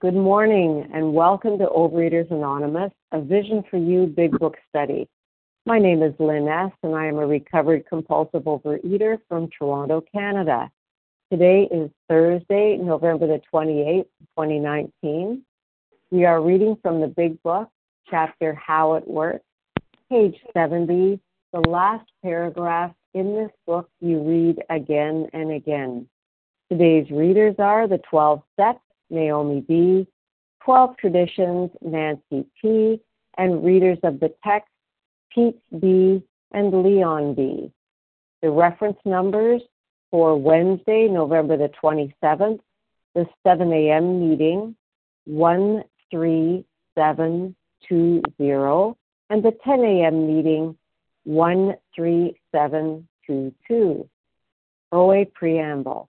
Good morning and welcome to Overeaters Anonymous, a Vision for You Big Book study. My name is Lynn S., and I am a recovered compulsive overeater from Toronto, Canada. Today is Thursday, November the 28th, 2019. We are reading from the Big Book, chapter How It Works, page 70, the last paragraph in this book you read again and again. Today's readers are the 12 Steps, Naomi B., 12 Traditions, Nancy T., and readers of the text, Pete B. and Leon B. The reference numbers for Wednesday, November the 27th, the 7 a.m. meeting, 13720, and the 10 a.m. meeting, 13722. OA Preamble.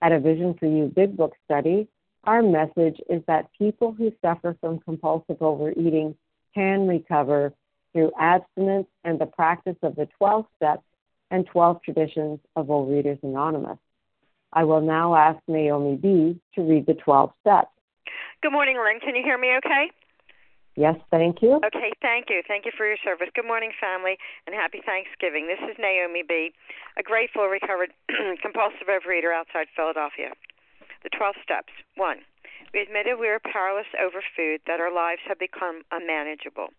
At a Vision for You Big Book study, our message is that people who suffer from compulsive overeating can recover through abstinence and the practice of the 12 steps and 12 traditions of Overeaters Anonymous. I will now ask Naomi B. to read the 12 steps. Good morning, Lynn. Can you hear me okay? Yes, thank you. Okay, thank you. Thank you for your service. Good morning, family, and happy Thanksgiving. This is Naomi B., a grateful, recovered, compulsive overeater outside Philadelphia. The 12 steps. One, we admitted we were powerless over food, that our lives had become unmanageable.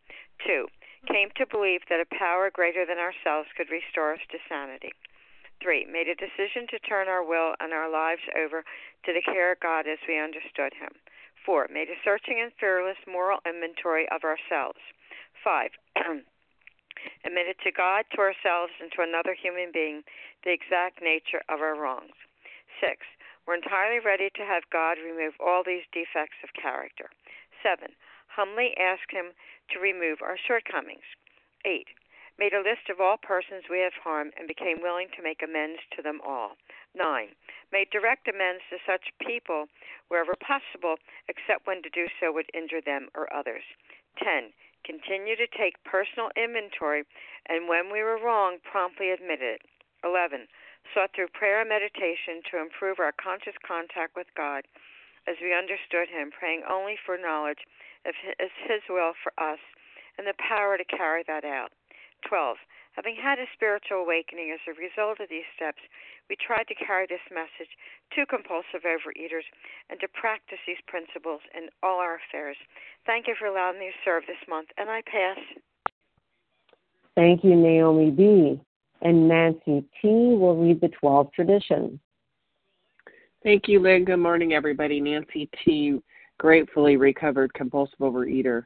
Two, came to believe that a power greater than ourselves could restore us to sanity. Three, made a decision to turn our will and our lives over to the care of God as we understood Him. Four, made a searching and fearless moral inventory of ourselves. Five, admitted to God, to ourselves, and to another human being the exact nature of our wrongs. Six, we're entirely ready to have God remove all these defects of character. Seven, humbly ask Him to remove our shortcomings. Eight, made a list of all persons we have harmed and became willing to make amends to them all. 9. Made direct amends to such people wherever possible, except when to do so would injure them or others. 10. Continue to take personal inventory, and when we were wrong, promptly admit it. 11. Sought through prayer and meditation to improve our conscious contact with God as we understood Him, praying only for knowledge of His will for us and the power to carry that out. 12. Having had a spiritual awakening as a result of these steps, we tried to carry this message to compulsive overeaters and to practice these principles in all our affairs. Thank you for allowing me to serve this month, and I pass. Thank you, Naomi B. And Nancy T. will read the 12 traditions. Thank you, Lynn. Good morning, everybody. Nancy T., gratefully recovered compulsive overeater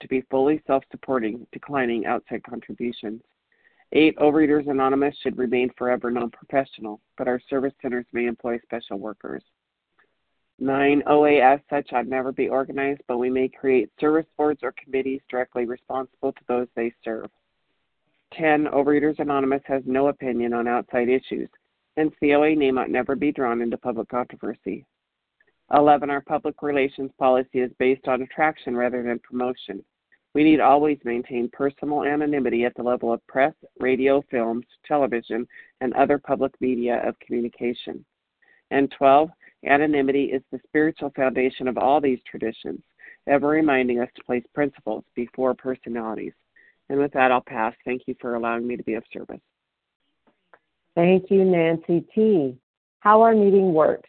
to be fully self supporting, declining outside contributions. Eight, Overeaters Anonymous should remain forever non professional, but our service centers may employ special workers. Nine, OA as such ought never be organized, but we may create service boards or committees directly responsible to those they serve. 10. Overeaters Anonymous has no opinion on outside issues, hence the OA name ought never be drawn into public controversy. 11. Our public relations policy is based on attraction rather than promotion. We need always maintain personal anonymity at the level of press, radio, films, television, and other public media of communication. And 12. Anonymity is the spiritual foundation of all these traditions, ever reminding us to place principles before personalities. And with that, I'll pass. Thank you for allowing me to be of service. Thank you, Nancy T. How our meeting works.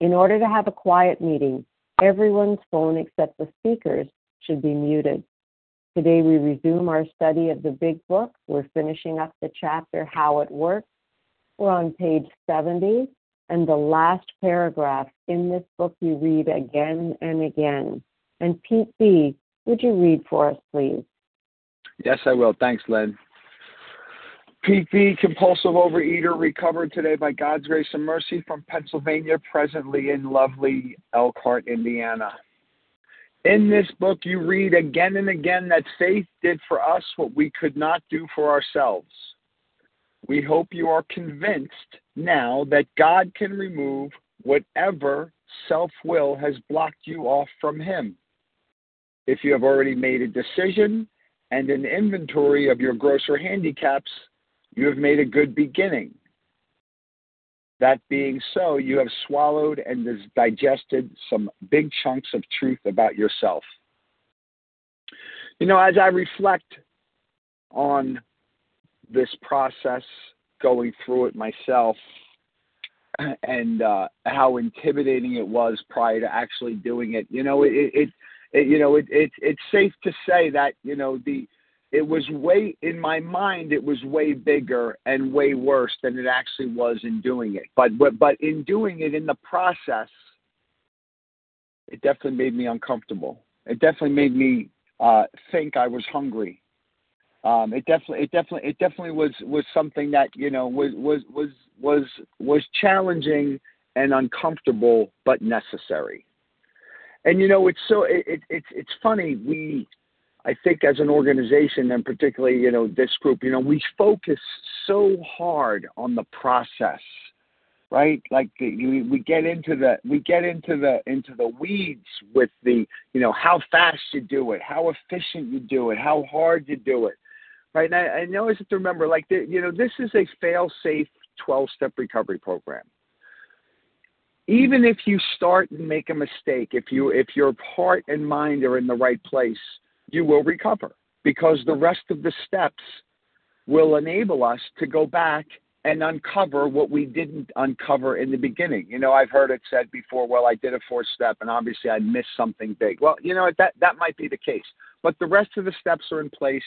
In order to have a quiet meeting, everyone's phone except the speaker's should be muted. Today we resume our study of the Big Book. We're finishing up the chapter How It Works. We're on page 70, and the last paragraph in this book you read again and again. And Pete B., would you read for us, please? Yes, I will. Thanks, Lynn. B., compulsive overeater, recovered today by God's grace and mercy from Pennsylvania, presently in lovely Elkhart, Indiana. In this book, you read again and again that faith did for us what we could not do for ourselves. We hope you are convinced now that God can remove whatever self will has blocked you off from Him. If you have already made a decision and an inventory of your grosser handicaps, you have made a good beginning. That being so, you have swallowed and digested some big chunks of truth about yourself. You know, as I reflect on this process, going through it myself, and uh, how intimidating it was prior to actually doing it, you know, it, it, it you know, it, it, it's safe to say that you know the it was way in my mind it was way bigger and way worse than it actually was in doing it. But but, but in doing it in the process it definitely made me uncomfortable. It definitely made me uh think i was hungry. Um it definitely it definitely it definitely was was something that you know was was was was was challenging and uncomfortable but necessary. And you know it's so it, it it's it's funny we I think as an organization and particularly, you know, this group, you know, we focus so hard on the process, right? Like the, we get into the we get into the into the weeds with the, you know, how fast you do it, how efficient you do it, how hard you do it, right? And I, I always have to remember, like, the, you know, this is a fail-safe 12-step recovery program. Even if you start and make a mistake, if you if your heart and mind are in the right place you will recover because the rest of the steps will enable us to go back and uncover what we didn't uncover in the beginning. You know, I've heard it said before, well, I did a fourth step and obviously I missed something big. Well, you know, that that might be the case. But the rest of the steps are in place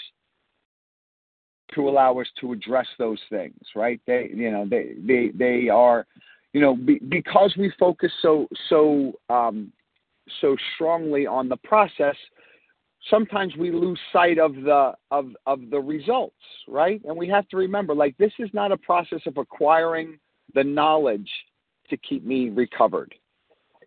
to allow us to address those things, right? They you know, they they they are you know, be, because we focus so so um so strongly on the process, sometimes we lose sight of the of of the results right and we have to remember like this is not a process of acquiring the knowledge to keep me recovered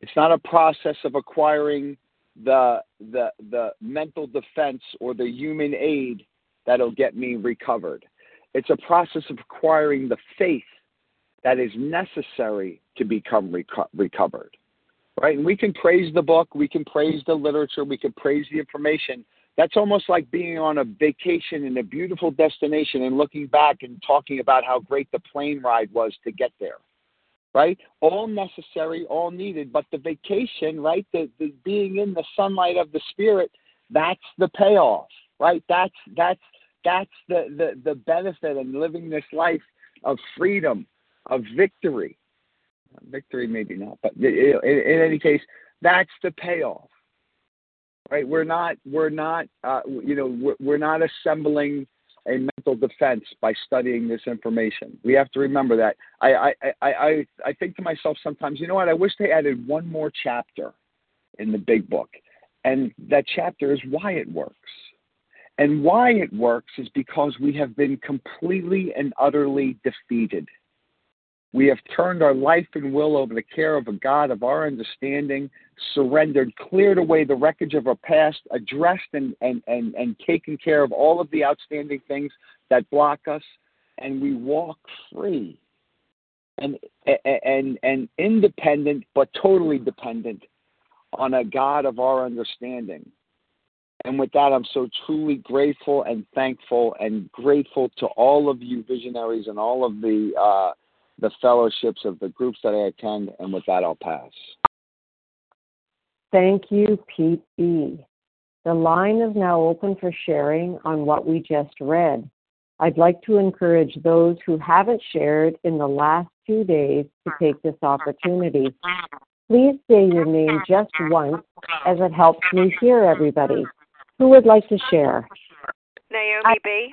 it's not a process of acquiring the the the mental defense or the human aid that'll get me recovered. It's a process of acquiring the faith that is necessary to become reco- recovered. Right? And we can praise the book, we can praise the literature, we can praise the information. That's almost like being on a vacation in a beautiful destination and looking back and talking about how great the plane ride was to get there. Right? All necessary, all needed, but the vacation, right? The, the being in the sunlight of the spirit, that's the payoff. Right? That's that's that's the, the, the benefit in living this life of freedom, of victory. Victory, maybe not, but in, in any case, that's the payoff. Right? We're not, we're not, uh, you know, we're, we're not assembling a mental defense by studying this information. We have to remember that. I, I, I, I, I think to myself sometimes, you know what? I wish they added one more chapter in the big book, and that chapter is why it works and why it works is because we have been completely and utterly defeated. We have turned our life and will over the care of a God of our understanding, surrendered, cleared away the wreckage of our past, addressed and, and, and, and taken care of all of the outstanding things that block us, and we walk free and, and, and independent, but totally dependent on a God of our understanding. And with that, I'm so truly grateful and thankful and grateful to all of you visionaries and all of the uh, the fellowships of the groups that I attend. And with that, I'll pass. Thank you, Pete B. The line is now open for sharing on what we just read. I'd like to encourage those who haven't shared in the last two days to take this opportunity. Please say your name just once as it helps me hear everybody. Who would like to share? Naomi B.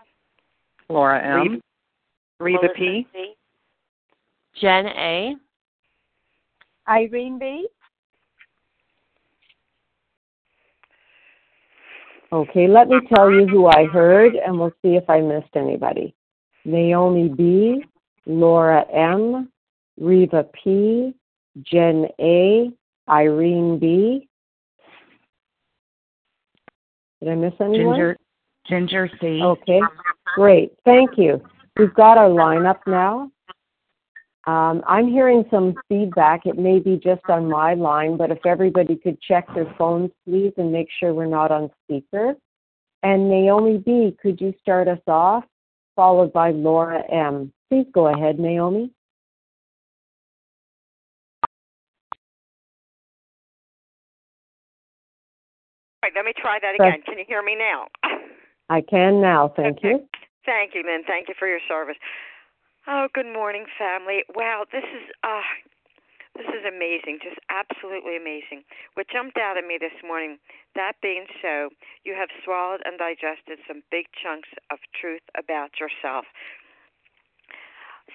Laura M. Reva P. Jen A. Irene B. Okay, let me tell you who I heard, and we'll see if I missed anybody. Naomi B., Laura M., Reva P., Jen A., Irene B., did I miss anyone? Ginger, Ginger C. Okay, great. Thank you. We've got our lineup now. Um, I'm hearing some feedback. It may be just on my line, but if everybody could check their phones, please, and make sure we're not on speaker. And Naomi B., could you start us off, followed by Laura M. Please go ahead, Naomi. All right, let me try that again. Can you hear me now? I can now. Thank okay. you. Thank you, Lynn. Thank you for your service. Oh, good morning, family. Wow, this is uh this is amazing, just absolutely amazing. What jumped out at me this morning, that being so, you have swallowed and digested some big chunks of truth about yourself.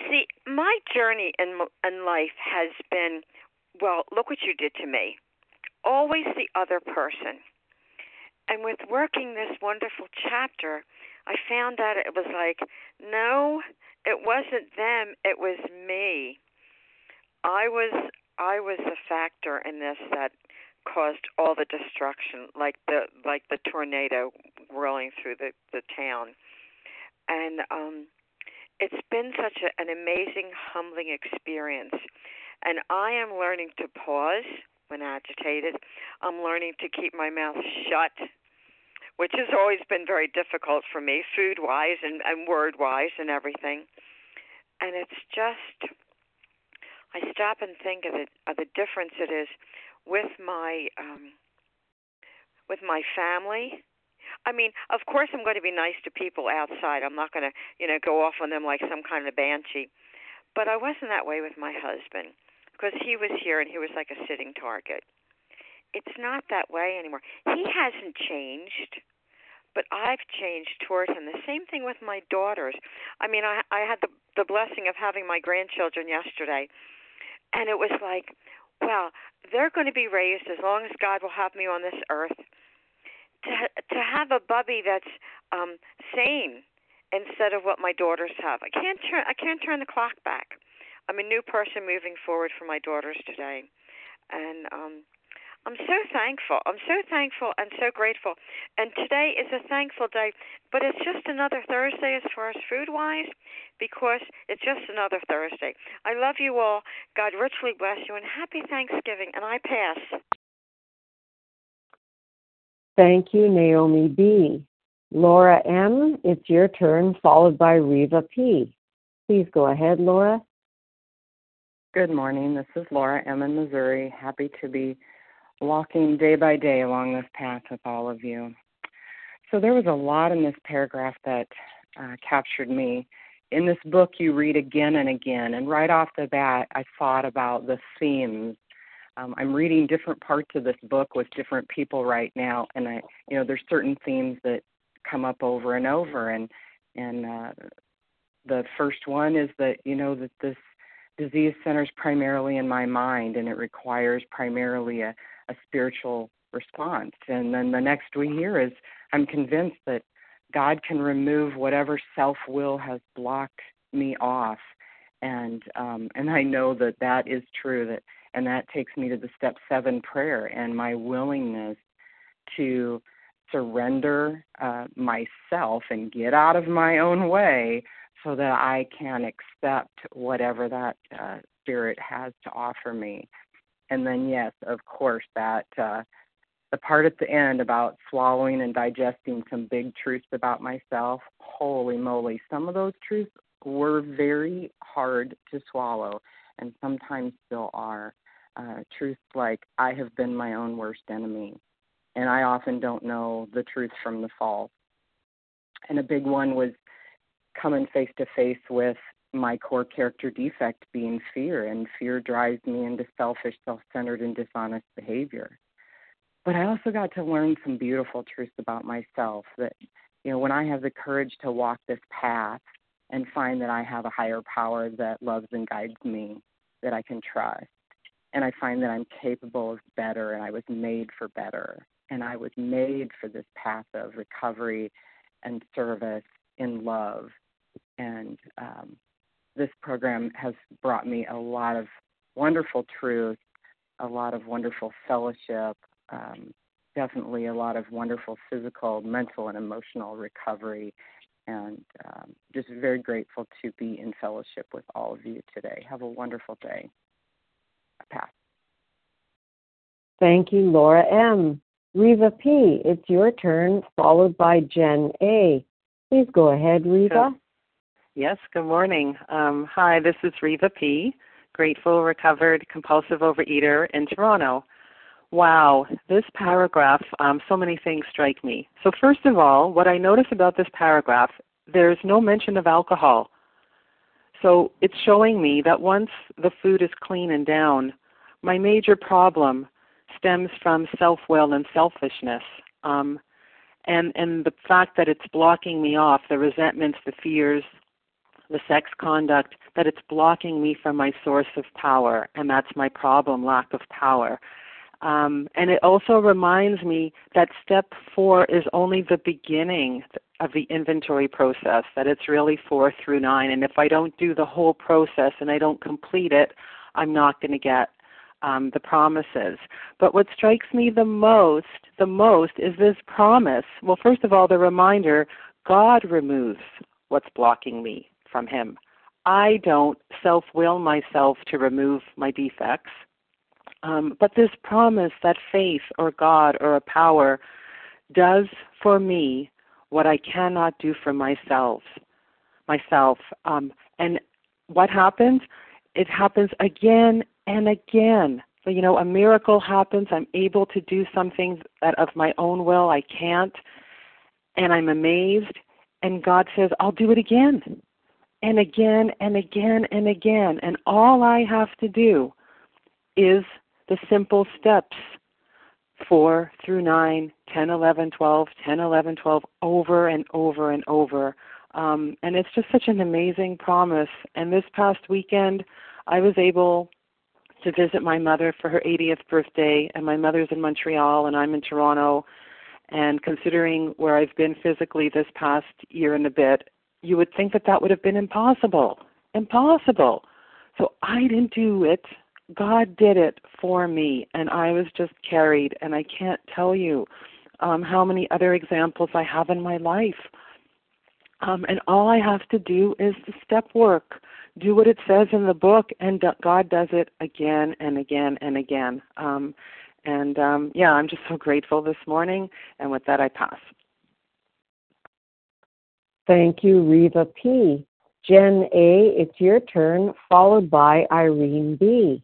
See, my journey in in life has been, well, look what you did to me. Always the other person. And with working this wonderful chapter, I found out it was like, no, it wasn't them, it was me. I was I was the factor in this that caused all the destruction, like the like the tornado rolling through the the town. And um it's been such a, an amazing, humbling experience. And I am learning to pause when agitated. I'm learning to keep my mouth shut, which has always been very difficult for me, food wise and, and word wise and everything. And it's just, I stop and think of it, of the difference it is with my, um, with my family. I mean, of course, I'm going to be nice to people outside. I'm not going to, you know, go off on them like some kind of banshee. But I wasn't that way with my husband because he was here and he was like a sitting target. It's not that way anymore. He hasn't changed, but I've changed toward him. The same thing with my daughters. I mean, I I had the the blessing of having my grandchildren yesterday, and it was like, well, they're going to be raised as long as God will have me on this earth. To to have a bubby that's um sane instead of what my daughters have. I can't turn I can't turn the clock back. I'm a new person moving forward for my daughters today, and um, I'm so thankful. I'm so thankful and so grateful. And today is a thankful day, but it's just another Thursday as far as food wise because it's just another Thursday. I love you all. God richly bless you and happy Thanksgiving. And I pass. Thank you, Naomi B. Laura M., it's your turn, followed by Reva P. Please go ahead, Laura. Good morning. This is Laura M. in Missouri. Happy to be walking day by day along this path with all of you. So there was a lot in this paragraph that uh, captured me. In this book, you read again and again, and right off the bat, I thought about the themes. Um, I'm reading different parts of this book with different people right now, and I, you know, there's certain themes that come up over and over, and and uh, the first one is that you know that this disease centers primarily in my mind, and it requires primarily a a spiritual response. And then the next we hear is I'm convinced that God can remove whatever self will has blocked me off. And um, and I know that that is true. That and that takes me to the step seven prayer and my willingness to surrender uh, myself and get out of my own way so that I can accept whatever that uh, spirit has to offer me and then yes, of course that uh, the part at the end about swallowing and digesting some big truths about myself. Holy moly, some of those truths were very hard to swallow, and sometimes still are. Uh, truths like I have been my own worst enemy, and I often don't know the truth from the false. And a big one was coming face to face with my core character defect being fear, and fear drives me into selfish, self centered, and dishonest behavior. But I also got to learn some beautiful truths about myself that, you know, when I have the courage to walk this path and find that I have a higher power that loves and guides me, that I can trust, and I find that I'm capable of better and I was made for better, and I was made for this path of recovery and service in love and um, this program has brought me a lot of wonderful truth, a lot of wonderful fellowship, um, definitely a lot of wonderful physical, mental, and emotional recovery. And um, just very grateful to be in fellowship with all of you today. Have a wonderful day. I pass. Thank you, Laura M. Reva P., it's your turn, followed by Jen A. Please go ahead, Reva. Yes, good morning. Um, hi, this is Reva P., grateful, recovered, compulsive overeater in Toronto. Wow, this paragraph, um, so many things strike me. So, first of all, what I notice about this paragraph, there's no mention of alcohol. So, it's showing me that once the food is clean and down, my major problem stems from self will and selfishness. Um, and, and the fact that it's blocking me off, the resentments, the fears, the sex conduct, that it's blocking me from my source of power, and that's my problem lack of power. Um, and it also reminds me that step four is only the beginning of the inventory process, that it's really four through nine. And if I don't do the whole process and I don't complete it, I'm not going to get um, the promises. But what strikes me the most, the most, is this promise. Well, first of all, the reminder God removes what's blocking me from Him. I don't self will myself to remove my defects. Um, but this promise that faith or God or a power does for me what I cannot do for myself. Myself. Um, and what happens? It happens again and again. So, you know, a miracle happens. I'm able to do something that of my own will I can't. And I'm amazed. And God says, I'll do it again and again and again and again. And all I have to do is the simple steps 4 through 9, 10, 11, 12, 10, 11, 12, over and over and over. Um, and it's just such an amazing promise. And this past weekend, I was able to visit my mother for her 80th birthday, and my mother's in Montreal, and I'm in Toronto. And considering where I've been physically this past year and a bit, you would think that that would have been impossible. Impossible. So I didn't do it God did it for me, and I was just carried. And I can't tell you um, how many other examples I have in my life. Um, and all I have to do is the step work, do what it says in the book, and God does it again and again and again. Um, and um, yeah, I'm just so grateful this morning. And with that, I pass. Thank you, Reva P. Jen A., it's your turn, followed by Irene B.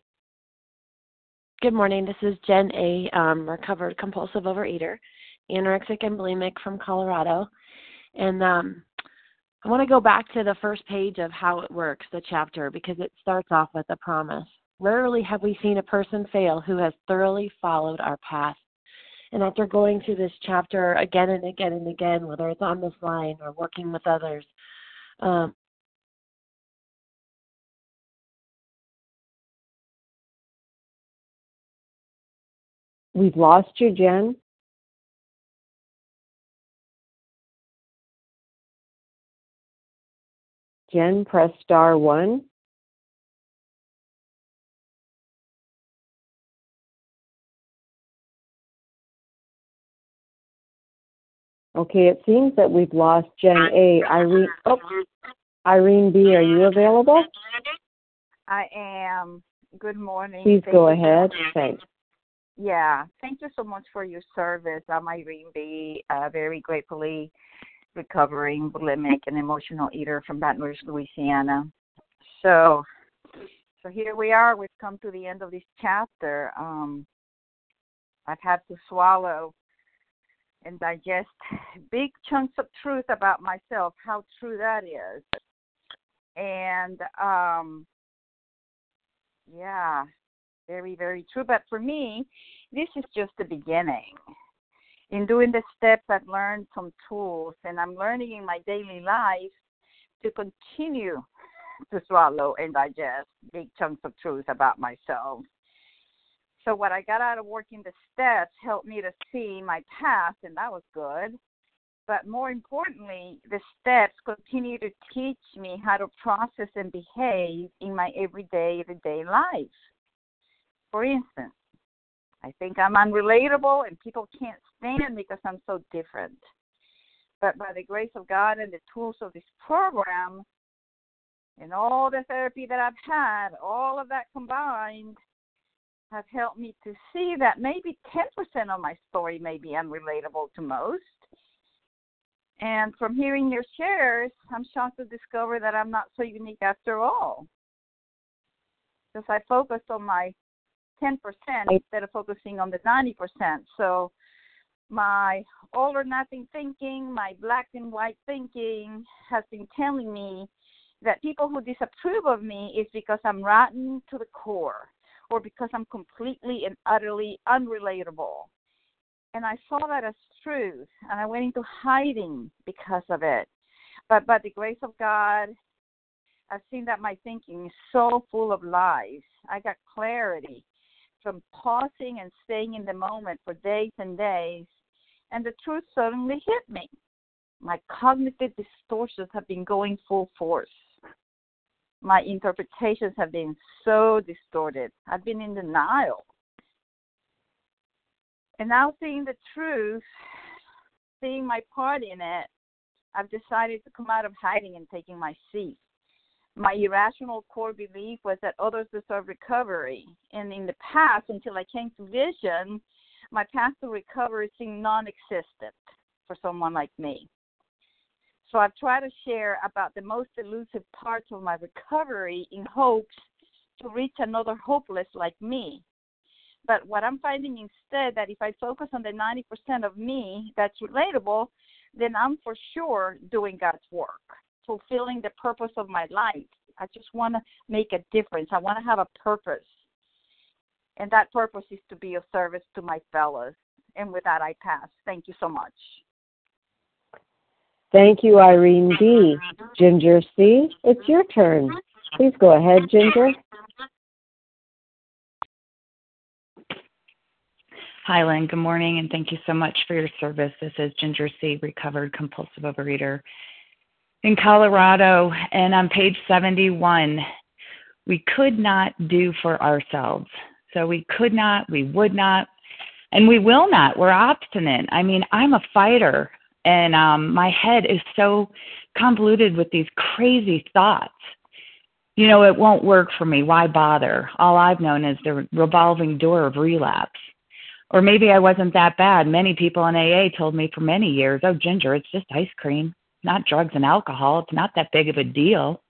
Good morning. This is Jen A., um, recovered compulsive overeater, anorexic and bulimic from Colorado. And um, I want to go back to the first page of how it works, the chapter, because it starts off with a promise. Rarely have we seen a person fail who has thoroughly followed our path. And after going through this chapter again and again and again, whether it's on this line or working with others, um, We've lost you, Jen. Jen, press star one. Okay, it seems that we've lost Jen A. Irene, oh, Irene B, are you available? I am. Good morning. Please Thank go you. ahead. Thanks. Yeah, thank you so much for your service. I'm Irene B. Uh, very gratefully recovering bulimic and emotional eater from Baton Rouge, Louisiana. So, so here we are. We've come to the end of this chapter. Um, I've had to swallow and digest big chunks of truth about myself, how true that is. And um, yeah, very, very true. But for me, this is just the beginning. In doing the steps, I've learned some tools, and I'm learning in my daily life to continue to swallow and digest big chunks of truth about myself. So, what I got out of working the steps helped me to see my path, and that was good. But more importantly, the steps continue to teach me how to process and behave in my everyday, everyday life. For instance, I think I'm unrelatable and people can't stand me because I'm so different. But by the grace of God and the tools of this program and all the therapy that I've had, all of that combined have helped me to see that maybe 10% of my story may be unrelatable to most. And from hearing your shares, I'm shocked to discover that I'm not so unique after all. Because I focused on my 10% instead of focusing on the 90%. So my all or nothing thinking, my black and white thinking has been telling me that people who disapprove of me is because I'm rotten to the core or because I'm completely and utterly unrelatable. And I saw that as truth and I went into hiding because of it. But by the grace of God, I've seen that my thinking is so full of lies. I got clarity from pausing and staying in the moment for days and days, and the truth suddenly hit me. My cognitive distortions have been going full force. My interpretations have been so distorted. I've been in denial. And now, seeing the truth, seeing my part in it, I've decided to come out of hiding and taking my seat my irrational core belief was that others deserve recovery. And in the past, until I came to vision, my path to recovery seemed non existent for someone like me. So I've tried to share about the most elusive parts of my recovery in hopes to reach another hopeless like me. But what I'm finding instead that if I focus on the 90% of me that's relatable, then I'm for sure doing God's work fulfilling the purpose of my life. I just want to make a difference. I want to have a purpose. And that purpose is to be of service to my fellows. And with that, I pass. Thank you so much. Thank you, Irene B. Ginger C., it's your turn. Please go ahead, Ginger. Hi, Lynn. Good morning, and thank you so much for your service. This is Ginger C., recovered compulsive overeater in Colorado, and on page 71, we could not do for ourselves. So we could not, we would not, and we will not. We're obstinate. I mean, I'm a fighter, and um, my head is so convoluted with these crazy thoughts. You know, it won't work for me. Why bother? All I've known is the revolving door of relapse. Or maybe I wasn't that bad. Many people in AA told me for many years, oh, Ginger, it's just ice cream, not drugs and alcohol. It's not that big of a deal.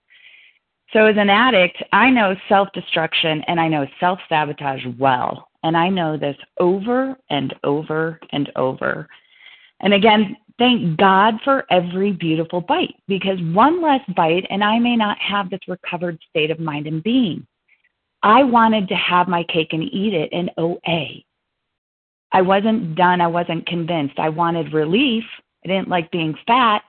So, as an addict, I know self destruction and I know self sabotage well. And I know this over and over and over. And again, thank God for every beautiful bite because one less bite and I may not have this recovered state of mind and being. I wanted to have my cake and eat it in OA. I wasn't done. I wasn't convinced. I wanted relief. I didn't like being fat.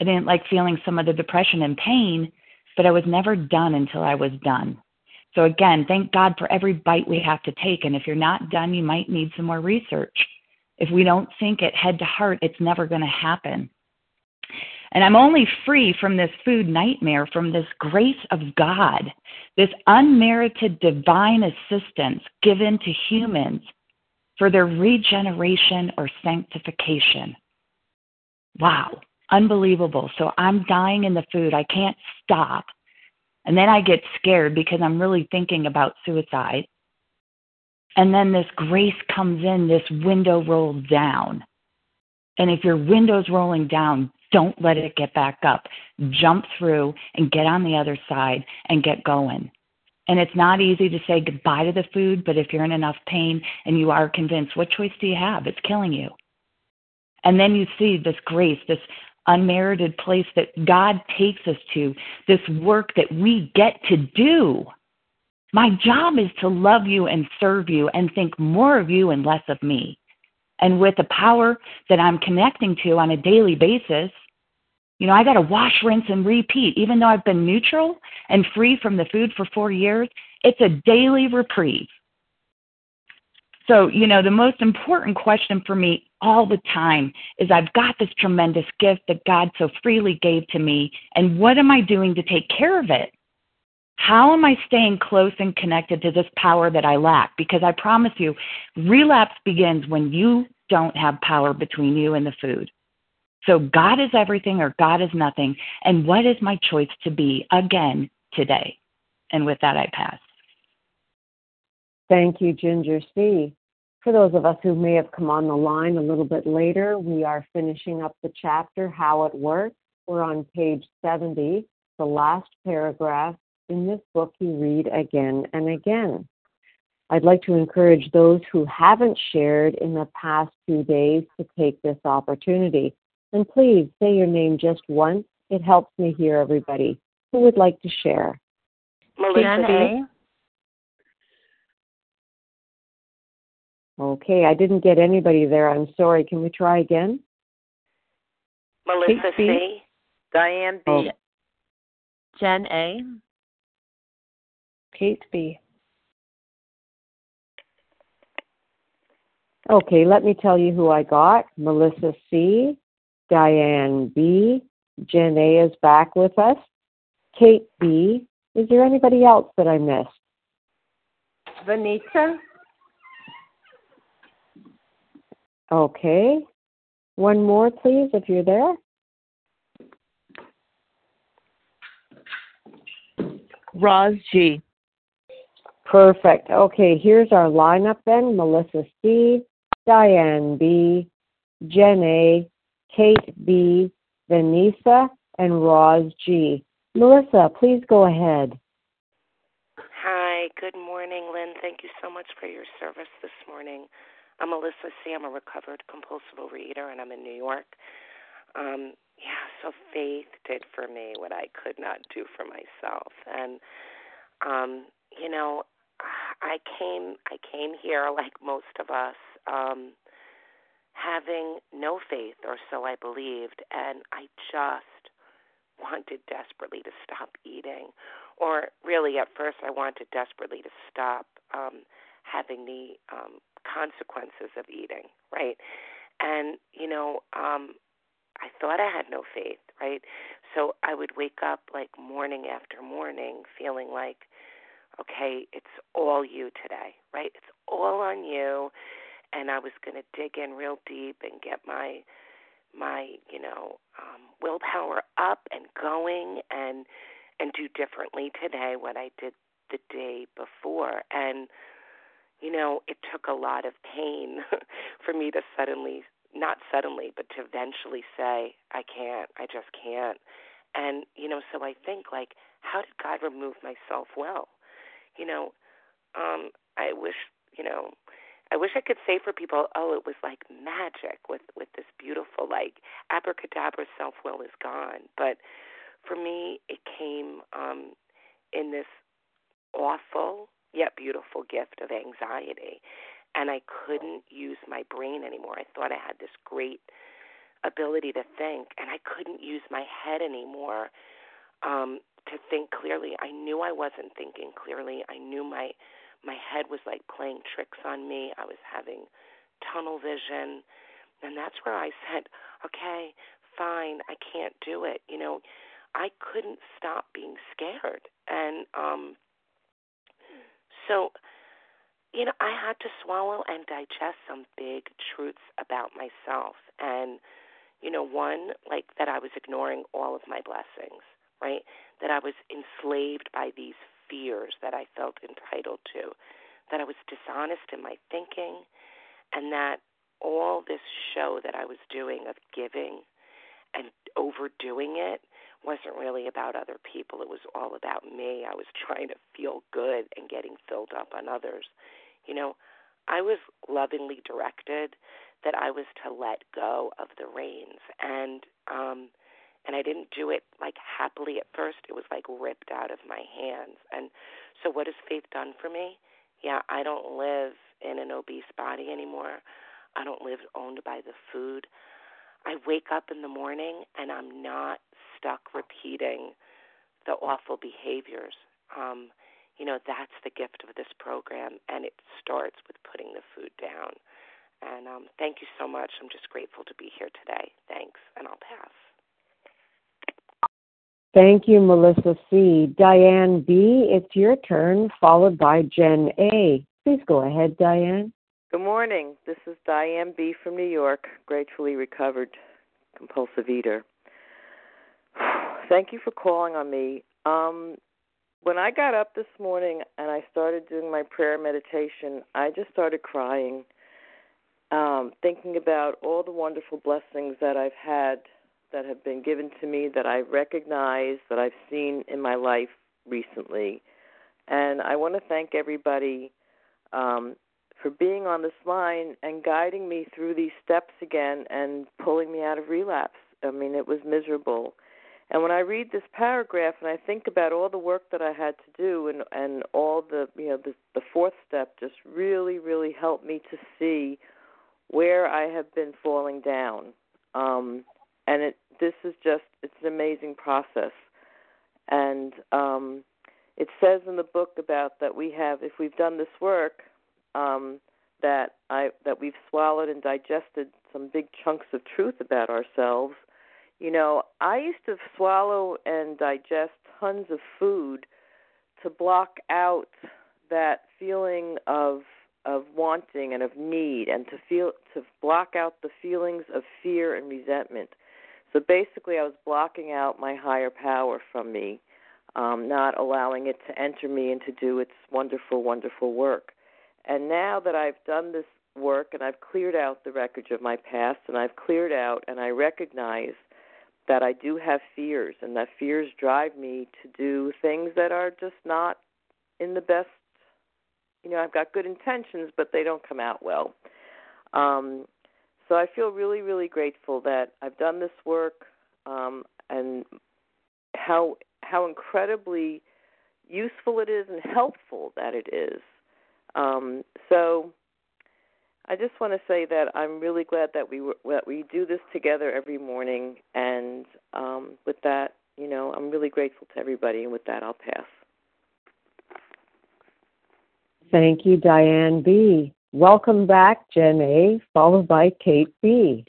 I didn't like feeling some of the depression and pain, but I was never done until I was done. So again, thank God for every bite we have to take. And if you're not done, you might need some more research. If we don't think it head to heart, it's never going to happen. And I'm only free from this food nightmare from this grace of God, this unmerited divine assistance given to humans for their regeneration or sanctification. Wow, unbelievable. So I'm dying in the food. I can't stop. And then I get scared because I'm really thinking about suicide. And then this grace comes in, this window rolls down. And if your window's rolling down, don't let it get back up. Jump through and get on the other side and get going. And it's not easy to say goodbye to the food, but if you're in enough pain and you are convinced, what choice do you have? It's killing you. And then you see this grace, this unmerited place that God takes us to, this work that we get to do. My job is to love you and serve you and think more of you and less of me. And with the power that I'm connecting to on a daily basis, you know, I got to wash, rinse, and repeat. Even though I've been neutral and free from the food for four years, it's a daily reprieve. So, you know, the most important question for me all the time is I've got this tremendous gift that God so freely gave to me, and what am I doing to take care of it? How am I staying close and connected to this power that I lack? Because I promise you, relapse begins when you don't have power between you and the food. So God is everything or God is nothing. And what is my choice to be again today? And with that, I pass. Thank you, Ginger C. For those of us who may have come on the line a little bit later, we are finishing up the chapter, How It Works. We're on page 70, the last paragraph. In this book, you read again and again. I'd like to encourage those who haven't shared in the past few days to take this opportunity. And please say your name just once. It helps me hear everybody. Who would like to share? Melissa. Okay, I didn't get anybody there. I'm sorry. Can we try again? Melissa C. Diane B. Oh. Jen A. Kate B. Okay, let me tell you who I got. Melissa C. Diane B. Jen A is back with us. Kate B. Is there anybody else that I missed? Vanita. Okay. One more, please, if you're there. Roz G. Perfect. Okay, here's our lineup then Melissa C., Diane B., Jen A., Kate B., Vanessa, and Roz G. Melissa, please go ahead. Hi, good morning, Lynn. Thank you so much for your service this morning. I'm Melissa C. I'm a recovered compulsive overeater, and I'm in New York. Um, yeah, so faith did for me what I could not do for myself, and um, you know, I came I came here like most of us, um, having no faith, or so I believed, and I just wanted desperately to stop eating, or really at first I wanted desperately to stop um, having the um, consequences of eating, right? And you know, um, I thought I had no faith, right? So I would wake up like morning after morning feeling like, okay, it's all you today, right? It's all on you. And I was going to dig in real deep and get my my you know um, willpower up and going and and do differently today what I did the day before and you know it took a lot of pain for me to suddenly not suddenly but to eventually say I can't I just can't and you know so I think like how did God remove my self will you know um I wish you know I wish I could say for people, oh, it was like magic with with this beautiful like abracadabra self will is gone. But for me, it came um, in this awful yet beautiful gift of anxiety, and I couldn't use my brain anymore. I thought I had this great ability to think, and I couldn't use my head anymore um, to think clearly. I knew I wasn't thinking clearly. I knew my my head was like playing tricks on me. I was having tunnel vision. And that's where I said, okay, fine, I can't do it. You know, I couldn't stop being scared. And um so you know, I had to swallow and digest some big truths about myself. And, you know, one, like that I was ignoring all of my blessings, right? That I was enslaved by these fears that I felt entitled to, that I was dishonest in my thinking, and that all this show that I was doing of giving and overdoing it wasn't really about other people. It was all about me. I was trying to feel good and getting filled up on others. You know, I was lovingly directed that I was to let go of the reins and um and I didn't do it like happily at first. It was like ripped out of my hands. And so, what has faith done for me? Yeah, I don't live in an obese body anymore. I don't live owned by the food. I wake up in the morning and I'm not stuck repeating the awful behaviors. Um, you know, that's the gift of this program, and it starts with putting the food down. And um, thank you so much. I'm just grateful to be here today. Thanks, and I'll pass. Thank you, Melissa C. Diane B., it's your turn, followed by Jen A. Please go ahead, Diane. Good morning. This is Diane B. from New York, gratefully recovered compulsive eater. Thank you for calling on me. Um, when I got up this morning and I started doing my prayer meditation, I just started crying, um, thinking about all the wonderful blessings that I've had that have been given to me that I recognize that I've seen in my life recently. And I want to thank everybody um, for being on this line and guiding me through these steps again and pulling me out of relapse. I mean, it was miserable. And when I read this paragraph and I think about all the work that I had to do and and all the you know the the fourth step just really really helped me to see where I have been falling down. Um and it this is just it's an amazing process. And um it says in the book about that we have if we've done this work um that i that we've swallowed and digested some big chunks of truth about ourselves. You know i used to swallow and digest tons of food to block out that feeling of of wanting and of need and to feel to block out the feelings of fear and resentment so basically, I was blocking out my higher power from me, um, not allowing it to enter me and to do its wonderful, wonderful work. And now that I've done this work and I've cleared out the wreckage of my past and I've cleared out and I recognize that I do have fears and that fears drive me to do things that are just not in the best you know, I've got good intentions but they don't come out well. Um so I feel really, really grateful that I've done this work um, and how how incredibly useful it is and helpful that it is. Um, so I just want to say that I'm really glad that we that we do this together every morning, and um, with that, you know, I'm really grateful to everybody. And with that, I'll pass. Thank you, Diane B. Welcome back, Jen A., followed by Kate B.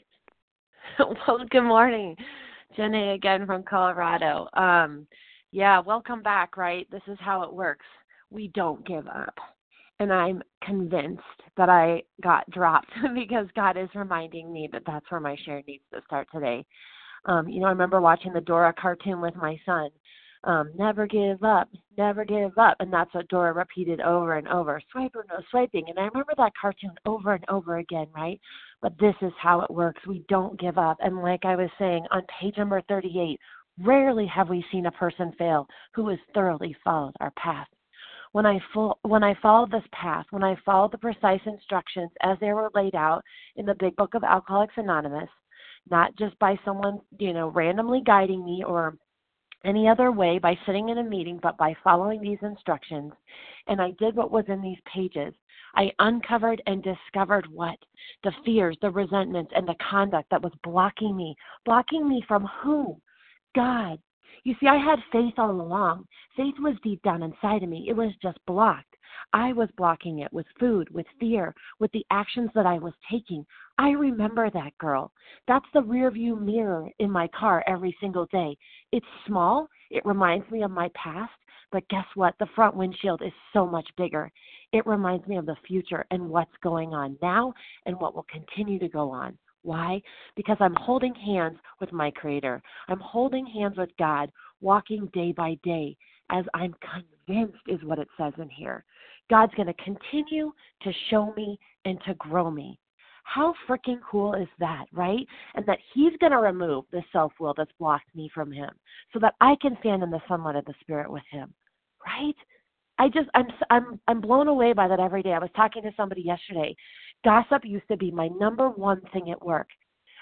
well, good morning. Jenny again from Colorado. Um, yeah, welcome back, right? This is how it works. We don't give up. And I'm convinced that I got dropped because God is reminding me that that's where my share needs to start today. Um, you know, I remember watching the Dora cartoon with my son. Um, never give up, never give up. And that's what Dora repeated over and over. Swiper no swiping. And I remember that cartoon over and over again, right? But this is how it works. We don't give up. And like I was saying, on page number 38, rarely have we seen a person fail who has thoroughly followed our path. When I, fo- when I followed this path, when I followed the precise instructions as they were laid out in the Big Book of Alcoholics Anonymous, not just by someone, you know, randomly guiding me or any other way by sitting in a meeting, but by following these instructions. And I did what was in these pages. I uncovered and discovered what? The fears, the resentments, and the conduct that was blocking me. Blocking me from who? God. You see, I had faith all along. Faith was deep down inside of me, it was just blocked. I was blocking it with food, with fear, with the actions that I was taking. I remember that girl. That's the rear view mirror in my car every single day. It's small, it reminds me of my past, but guess what? The front windshield is so much bigger. It reminds me of the future and what's going on now and what will continue to go on. Why? Because I'm holding hands with my Creator. I'm holding hands with God, walking day by day, as I'm convinced is what it says in here. God's going to continue to show me and to grow me. How freaking cool is that, right? And that He's going to remove the self will that's blocked me from Him so that I can stand in the sunlight of the Spirit with Him, right? I just I'm I'm I'm blown away by that every day. I was talking to somebody yesterday. Gossip used to be my number one thing at work.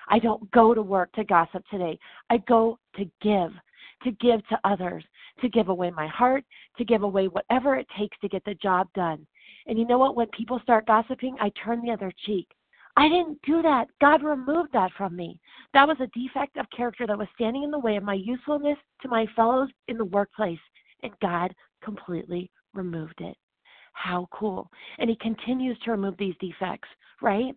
I don't go to work to gossip today. I go to give, to give to others, to give away my heart, to give away whatever it takes to get the job done. And you know what? When people start gossiping, I turn the other cheek. I didn't do that. God removed that from me. That was a defect of character that was standing in the way of my usefulness to my fellows in the workplace. And God completely removed it. How cool. And He continues to remove these defects, right?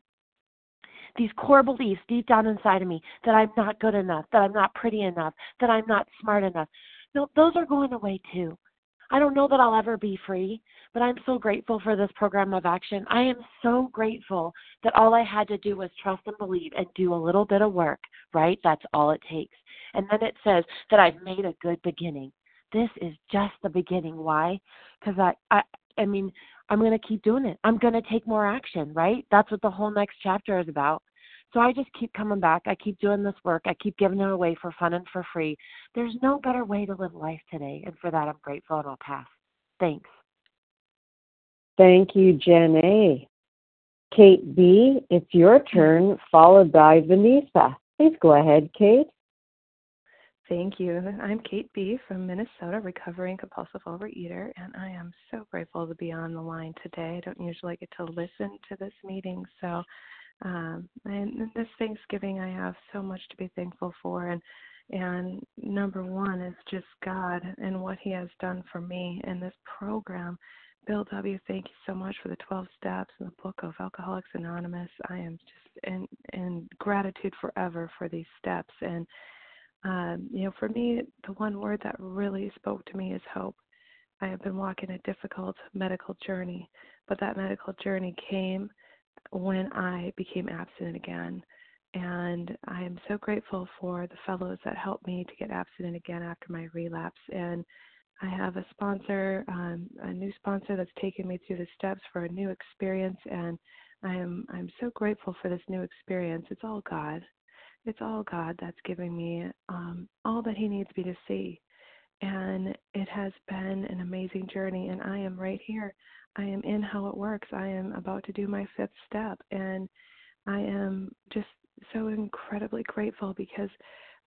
These core beliefs deep down inside of me that I'm not good enough, that I'm not pretty enough, that I'm not smart enough. No, those are going away too. I don't know that I'll ever be free, but I'm so grateful for this program of action. I am so grateful that all I had to do was trust and believe and do a little bit of work, right? That's all it takes. And then it says that I've made a good beginning. This is just the beginning. Why? Because I, I, I mean, I'm going to keep doing it. I'm going to take more action, right? That's what the whole next chapter is about. So I just keep coming back. I keep doing this work. I keep giving it away for fun and for free. There's no better way to live life today. And for that, I'm grateful and I'll pass. Thanks. Thank you, Jen A. Kate B., it's your turn, followed by Vanessa. Please go ahead, Kate. Thank you. I'm Kate B. from Minnesota, recovering compulsive overeater, and I am so grateful to be on the line today. I don't usually get to listen to this meeting, so um, and this Thanksgiving, I have so much to be thankful for, and and number one is just God and what He has done for me in this program. Bill W., thank you so much for the 12 steps and the book of Alcoholics Anonymous. I am just in in gratitude forever for these steps, and um, you know, for me, the one word that really spoke to me is hope. I have been walking a difficult medical journey, but that medical journey came when I became abstinent again. And I am so grateful for the fellows that helped me to get abstinent again after my relapse. And I have a sponsor, um, a new sponsor that's taken me through the steps for a new experience. And I am I'm so grateful for this new experience. It's all God. It's all God that's giving me um, all that He needs me to see. And it has been an amazing journey. And I am right here I am in how it works. I am about to do my fifth step. And I am just so incredibly grateful because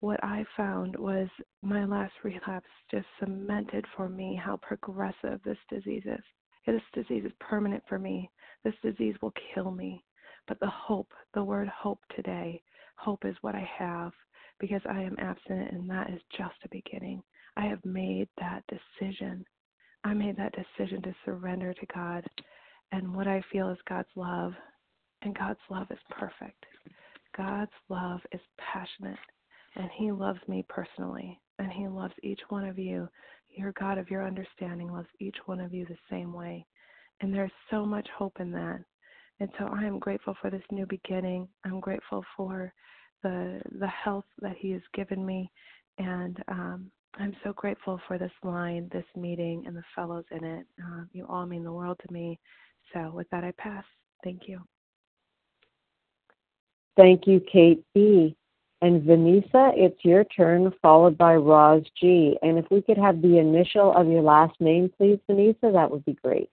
what I found was my last relapse just cemented for me how progressive this disease is. This disease is permanent for me. This disease will kill me. But the hope, the word hope today, hope is what I have because I am abstinent and that is just a beginning. I have made that decision I made that decision to surrender to God. And what I feel is God's love. And God's love is perfect. God's love is passionate. And He loves me personally, and He loves each one of you. Your God of your understanding loves each one of you the same way. And there's so much hope in that. And so I am grateful for this new beginning. I'm grateful for the the health that He has given me, and um, I'm so grateful for this line, this meeting, and the fellows in it. Uh, you all mean the world to me. So with that, I pass. Thank you. Thank you, Kate B. And Vanessa, it's your turn, followed by Roz G. And if we could have the initial of your last name, please, Vanessa, that would be great.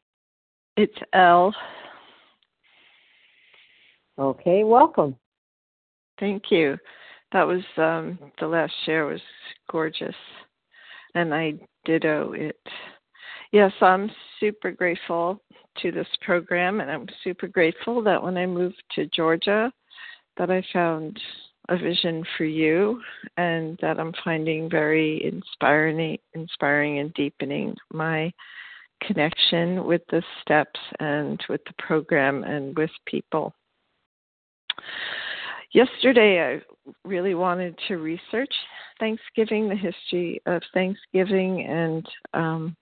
It's L. Okay, welcome. Thank you. That was um, the last share was gorgeous, and I ditto it. Yes, I'm super grateful to this program, and I'm super grateful that when I moved to Georgia, that I found a vision for you, and that I'm finding very inspiring, inspiring and deepening my connection with the steps and with the program and with people. Yesterday, I really wanted to research Thanksgiving, the history of Thanksgiving, and um,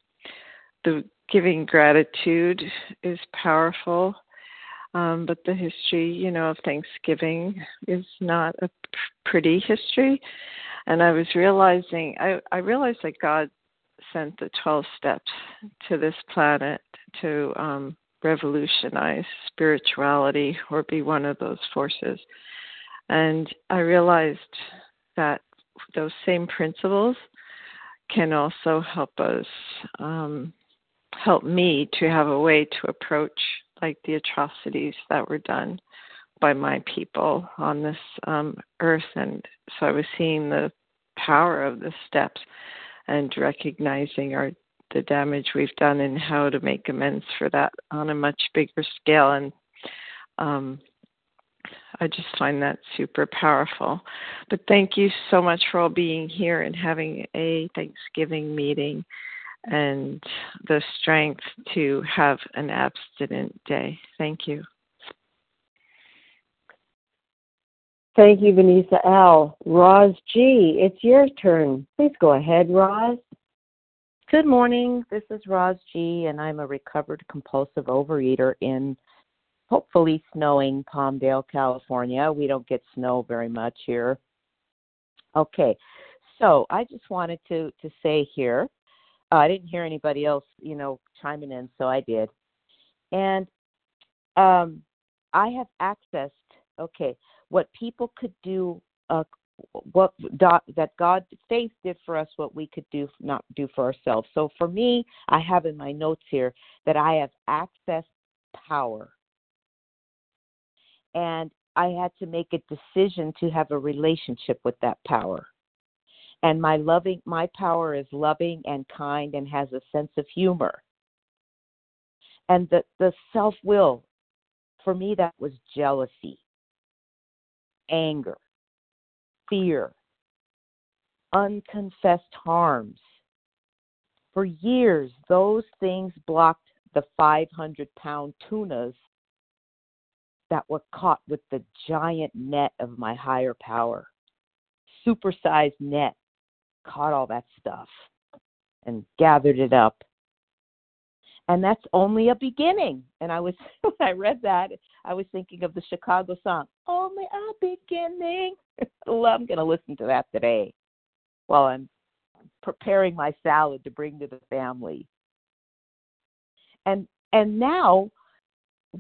the giving gratitude is powerful. Um, but the history, you know, of Thanksgiving is not a pretty history. And I was realizing, I, I realized that God sent the 12 steps to this planet to um, revolutionize spirituality or be one of those forces. And I realized that those same principles can also help us, um, help me to have a way to approach like the atrocities that were done by my people on this um, earth. And so I was seeing the power of the steps and recognizing our the damage we've done and how to make amends for that on a much bigger scale and um, I just find that super powerful. But thank you so much for all being here and having a Thanksgiving meeting and the strength to have an abstinent day. Thank you. Thank you, Vanessa L. Roz G., it's your turn. Please go ahead, Roz. Good morning. This is Roz G., and I'm a recovered compulsive overeater in hopefully snowing Palmdale, California. We don't get snow very much here. Okay, so I just wanted to to say here, uh, I didn't hear anybody else, you know, chiming in, so I did, and um, I have accessed. Okay, what people could do, uh, what that God faith did for us, what we could do not do for ourselves. So for me, I have in my notes here that I have accessed power, and I had to make a decision to have a relationship with that power. And my loving, my power is loving and kind and has a sense of humor. And the the self will, for me, that was jealousy anger, fear, unconfessed harms. For years, those things blocked the 500 pound tunas that were caught with the giant net of my higher power. Supersized net caught all that stuff and gathered it up and that's only a beginning. And I was when I read that, I was thinking of the Chicago song, "Only a Beginning." I'm going to listen to that today while I'm preparing my salad to bring to the family. And and now,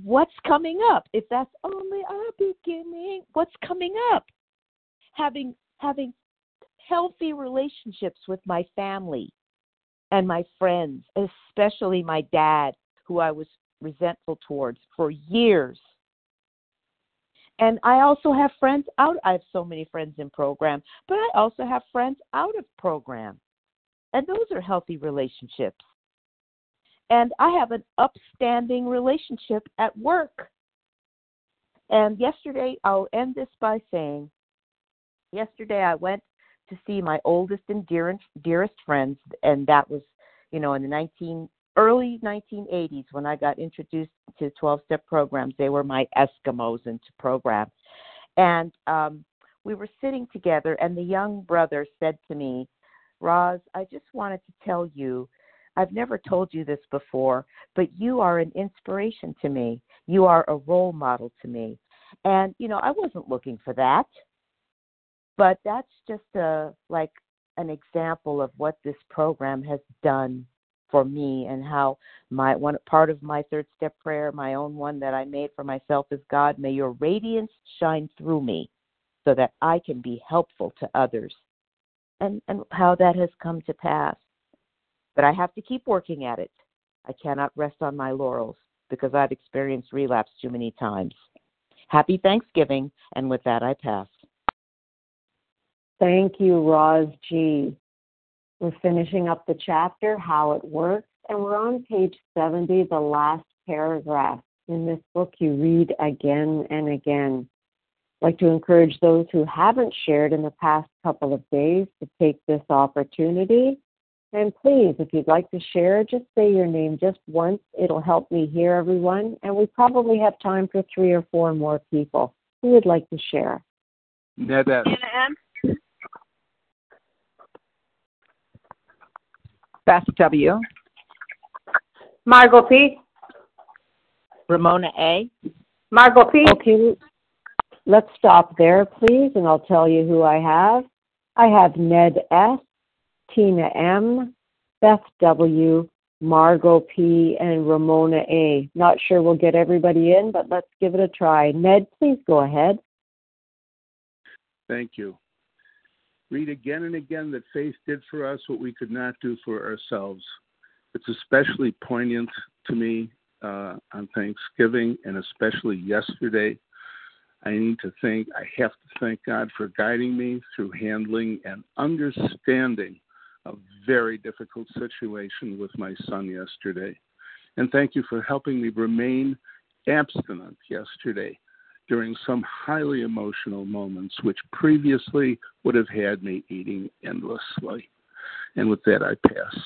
what's coming up? If that's only a beginning, what's coming up? Having having healthy relationships with my family and my friends, especially my dad, who I was resentful towards for years. And I also have friends out. I have so many friends in program, but I also have friends out of program. And those are healthy relationships. And I have an upstanding relationship at work. And yesterday, I'll end this by saying yesterday I went to see my oldest and dearest, dearest friends, and that was, you know, in the 19 early 1980s when I got introduced to 12-step programs. They were my Eskimos into program, and um, we were sitting together, and the young brother said to me, Roz, I just wanted to tell you, I've never told you this before, but you are an inspiration to me. You are a role model to me. And, you know, I wasn't looking for that. But that's just a like an example of what this program has done for me and how my one part of my third step prayer, my own one that I made for myself is God, may your radiance shine through me so that I can be helpful to others. And and how that has come to pass. But I have to keep working at it. I cannot rest on my laurels because I've experienced relapse too many times. Happy Thanksgiving, and with that I pass. Thank you, Roz G. We're finishing up the chapter, How It Works, and we're on page 70, the last paragraph. In this book, you read again and again. I'd like to encourage those who haven't shared in the past couple of days to take this opportunity. And please, if you'd like to share, just say your name just once. It'll help me hear everyone. And we probably have time for three or four more people who would like to share. Ned S. Beth W. Margot P. Ramona A. Margot P. Okay, let's stop there, please, and I'll tell you who I have. I have Ned S., Tina M., Beth W., Margot P., and Ramona A. Not sure we'll get everybody in, but let's give it a try. Ned, please go ahead. Thank you read again and again that faith did for us what we could not do for ourselves. It's especially poignant to me uh, on Thanksgiving and especially yesterday. I need to thank, I have to thank God for guiding me through handling and understanding a very difficult situation with my son yesterday. And thank you for helping me remain abstinent yesterday during some highly emotional moments, which previously would have had me eating endlessly. And with that, I pass.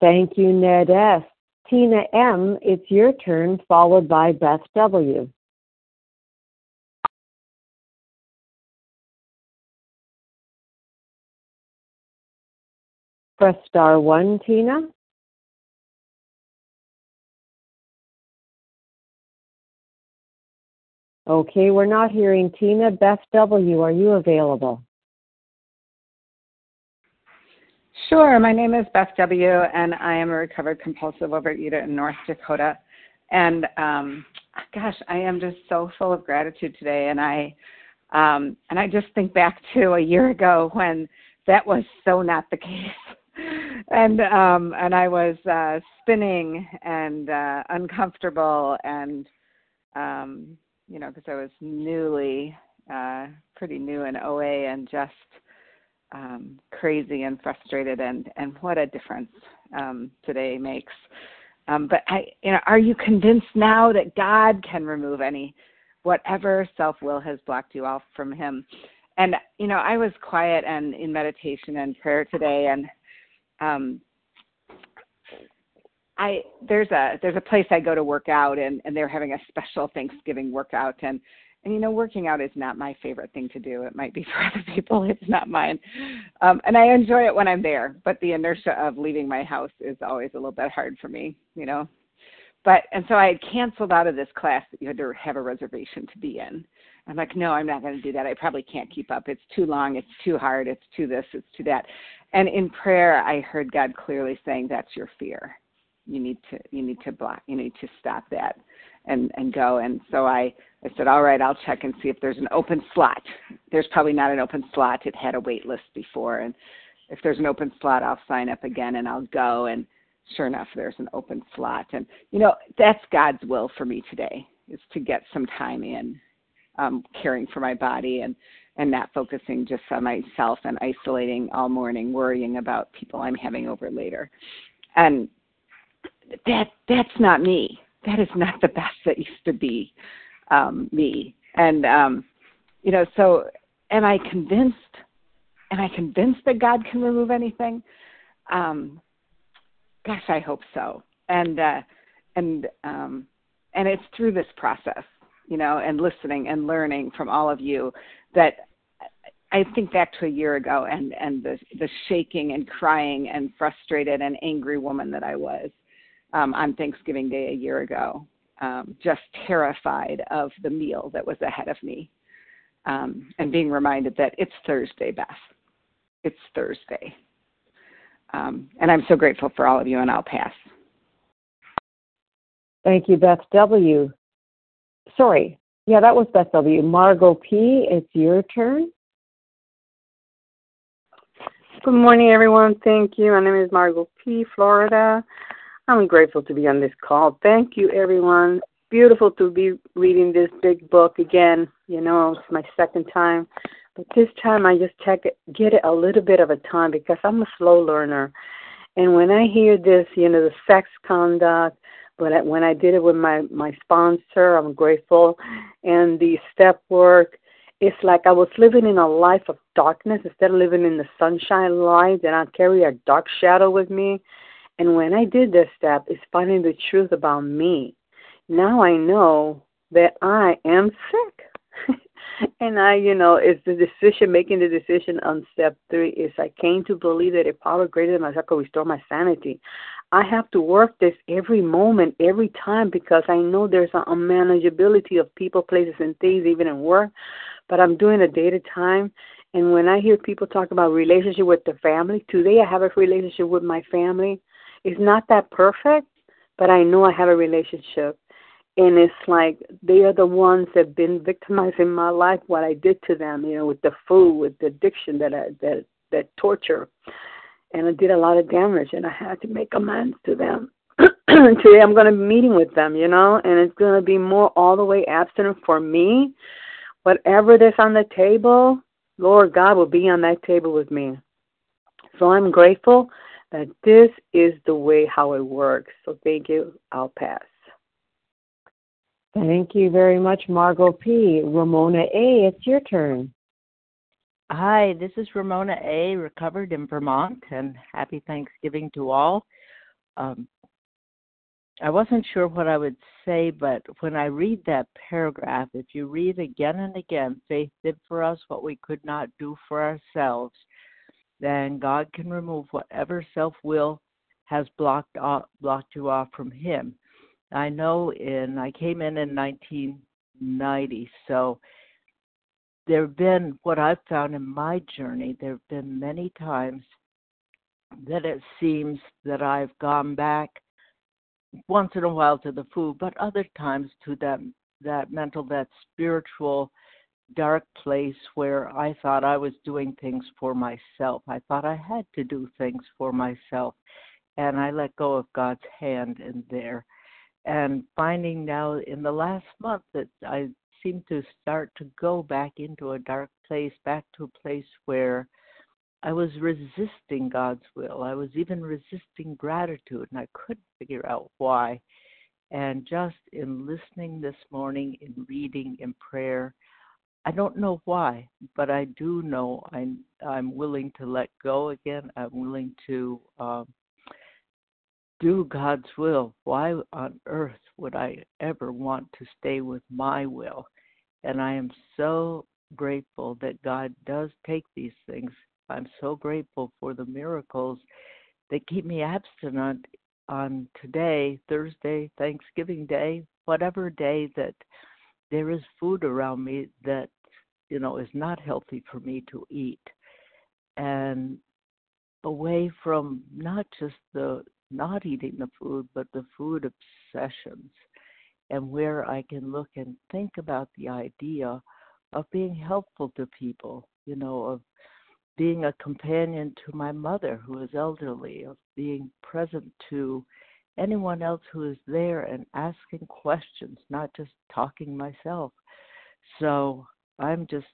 Thank you, Ned S. Tina M., it's your turn, followed by Beth W. Press star one, Tina. Okay, we're not hearing Tina. Beth W., are you available? Sure. My name is Beth W., and I am a recovered compulsive overeater in North Dakota. And um, gosh, I am just so full of gratitude today. And I um, and I just think back to a year ago when that was so not the case. And um, and I was uh, spinning and uh, uncomfortable and um, you know, because I was newly, uh, pretty new in OA and just um, crazy and frustrated, and and what a difference um, today makes. Um, but I, you know, are you convinced now that God can remove any, whatever self will has blocked you off from Him? And you know, I was quiet and in meditation and prayer today, and um, I there's a there's a place I go to work out and and they're having a special Thanksgiving workout and and you know working out is not my favorite thing to do. It might be for other people. It's not mine. Um and I enjoy it when I'm there, but the inertia of leaving my house is always a little bit hard for me, you know. But and so I had canceled out of this class that you had to have a reservation to be in. I'm like, no, I'm not going to do that. I probably can't keep up. It's too long. It's too hard. It's too this. It's too that. And in prayer, I heard God clearly saying, "That's your fear." you need to you need to block you need to stop that and and go and so i i said all right i'll check and see if there's an open slot there's probably not an open slot it had a wait list before and if there's an open slot i'll sign up again and i'll go and sure enough there's an open slot and you know that's god's will for me today is to get some time in um caring for my body and and not focusing just on myself and isolating all morning worrying about people i'm having over later and that that's not me. That is not the best that used to be um, me. And um, you know, so am I convinced? Am I convinced that God can remove anything? Um, gosh, I hope so. And uh, and um, and it's through this process. You know, and listening and learning from all of you that I think back to a year ago and and the the shaking and crying and frustrated and angry woman that I was um, on Thanksgiving Day a year ago, um, just terrified of the meal that was ahead of me, um, and being reminded that it's Thursday, Beth. It's Thursday, um, and I'm so grateful for all of you, and I'll pass. Thank you, Beth W. Sorry, yeah, that was Beth W. Margot P. It's your turn. Good morning, everyone. Thank you. My name is Margot P., Florida. I'm grateful to be on this call. Thank you, everyone. Beautiful to be reading this big book again. You know, it's my second time, but this time I just check it, get it a little bit of a time because I'm a slow learner. And when I hear this, you know, the sex conduct, but when I did it with my my sponsor, I'm grateful, and the step work it's like I was living in a life of darkness instead of living in the sunshine light, and I carry a dark shadow with me. And when I did this step, it's finding the truth about me. Now I know that I am sick. and I, you know, it's the decision, making the decision on step three is I came to believe that a power greater than myself could restore my sanity. I have to work this every moment, every time, because I know there's an unmanageability of people, places, and things, even in work but I'm doing a day at a time. And when I hear people talk about relationship with the family, today I have a relationship with my family. It's not that perfect, but I know I have a relationship. And it's like they are the ones that have been victimized in my life, what I did to them, you know, with the food, with the addiction that I, that that torture. And I did a lot of damage and I had to make amends to them. Today I'm gonna be meeting with them, you know, and it's gonna be more all the way abstinent for me Whatever is on the table, Lord God will be on that table with me. So I'm grateful that this is the way how it works. So thank you. I'll pass. Thank you very much, Margot P. Ramona A., it's your turn. Hi, this is Ramona A., recovered in Vermont, and happy Thanksgiving to all. Um, I wasn't sure what I would say, but when I read that paragraph, if you read again and again, faith did for us what we could not do for ourselves, then God can remove whatever self will has blocked off, blocked you off from Him. I know in I came in in 1990, so there have been what I've found in my journey. There have been many times that it seems that I've gone back once in a while to the food, but other times to that that mental, that spiritual dark place where I thought I was doing things for myself. I thought I had to do things for myself. And I let go of God's hand in there. And finding now in the last month that I seem to start to go back into a dark place, back to a place where I was resisting God's will. I was even resisting gratitude, and I couldn't figure out why. And just in listening this morning, in reading, in prayer, I don't know why, but I do know I'm I'm willing to let go again. I'm willing to um, do God's will. Why on earth would I ever want to stay with my will? And I am so grateful that God does take these things I'm so grateful for the miracles that keep me abstinent on today, Thursday, Thanksgiving Day, whatever day that there is food around me that, you know, is not healthy for me to eat. And away from not just the not eating the food, but the food obsessions, and where I can look and think about the idea of being helpful to people, you know, of being a companion to my mother who is elderly, of being present to anyone else who is there and asking questions, not just talking myself. So I'm just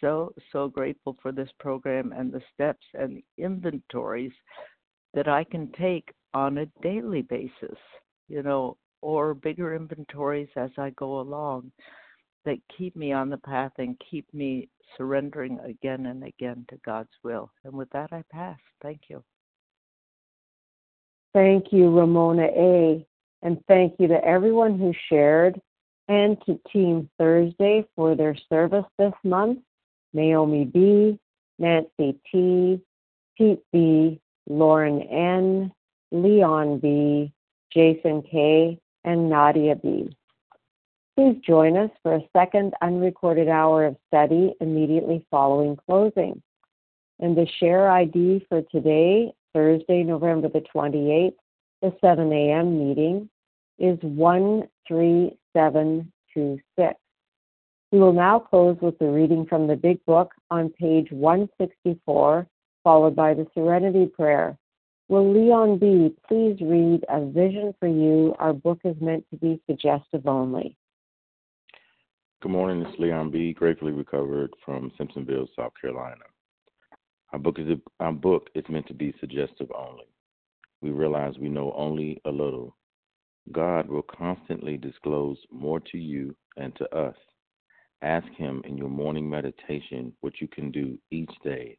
so, so grateful for this program and the steps and inventories that I can take on a daily basis, you know, or bigger inventories as I go along that keep me on the path and keep me surrendering again and again to God's will. And with that, I pass. Thank you. Thank you, Ramona A. And thank you to everyone who shared. and to Team Thursday for their service this month Naomi B., Nancy T., Pete B., Lauren N., Leon B., Jason K., and Nadia B. Please join us for a second unrecorded hour of study immediately following closing. And the share ID for today, Thursday, November the 28th, the 7 a.m. meeting, is 13726. We will now close with the reading from the Big Book on page 164, followed by the Serenity Prayer. Will Leon B. please read A Vision for You? Our book is meant to be suggestive only. Good morning, this is Leon B. Gratefully recovered from Simpsonville, South Carolina. Our book is our book is meant to be suggestive only. We realize we know only a little. God will constantly disclose more to you and to us Ask Him in your morning meditation what you can do each day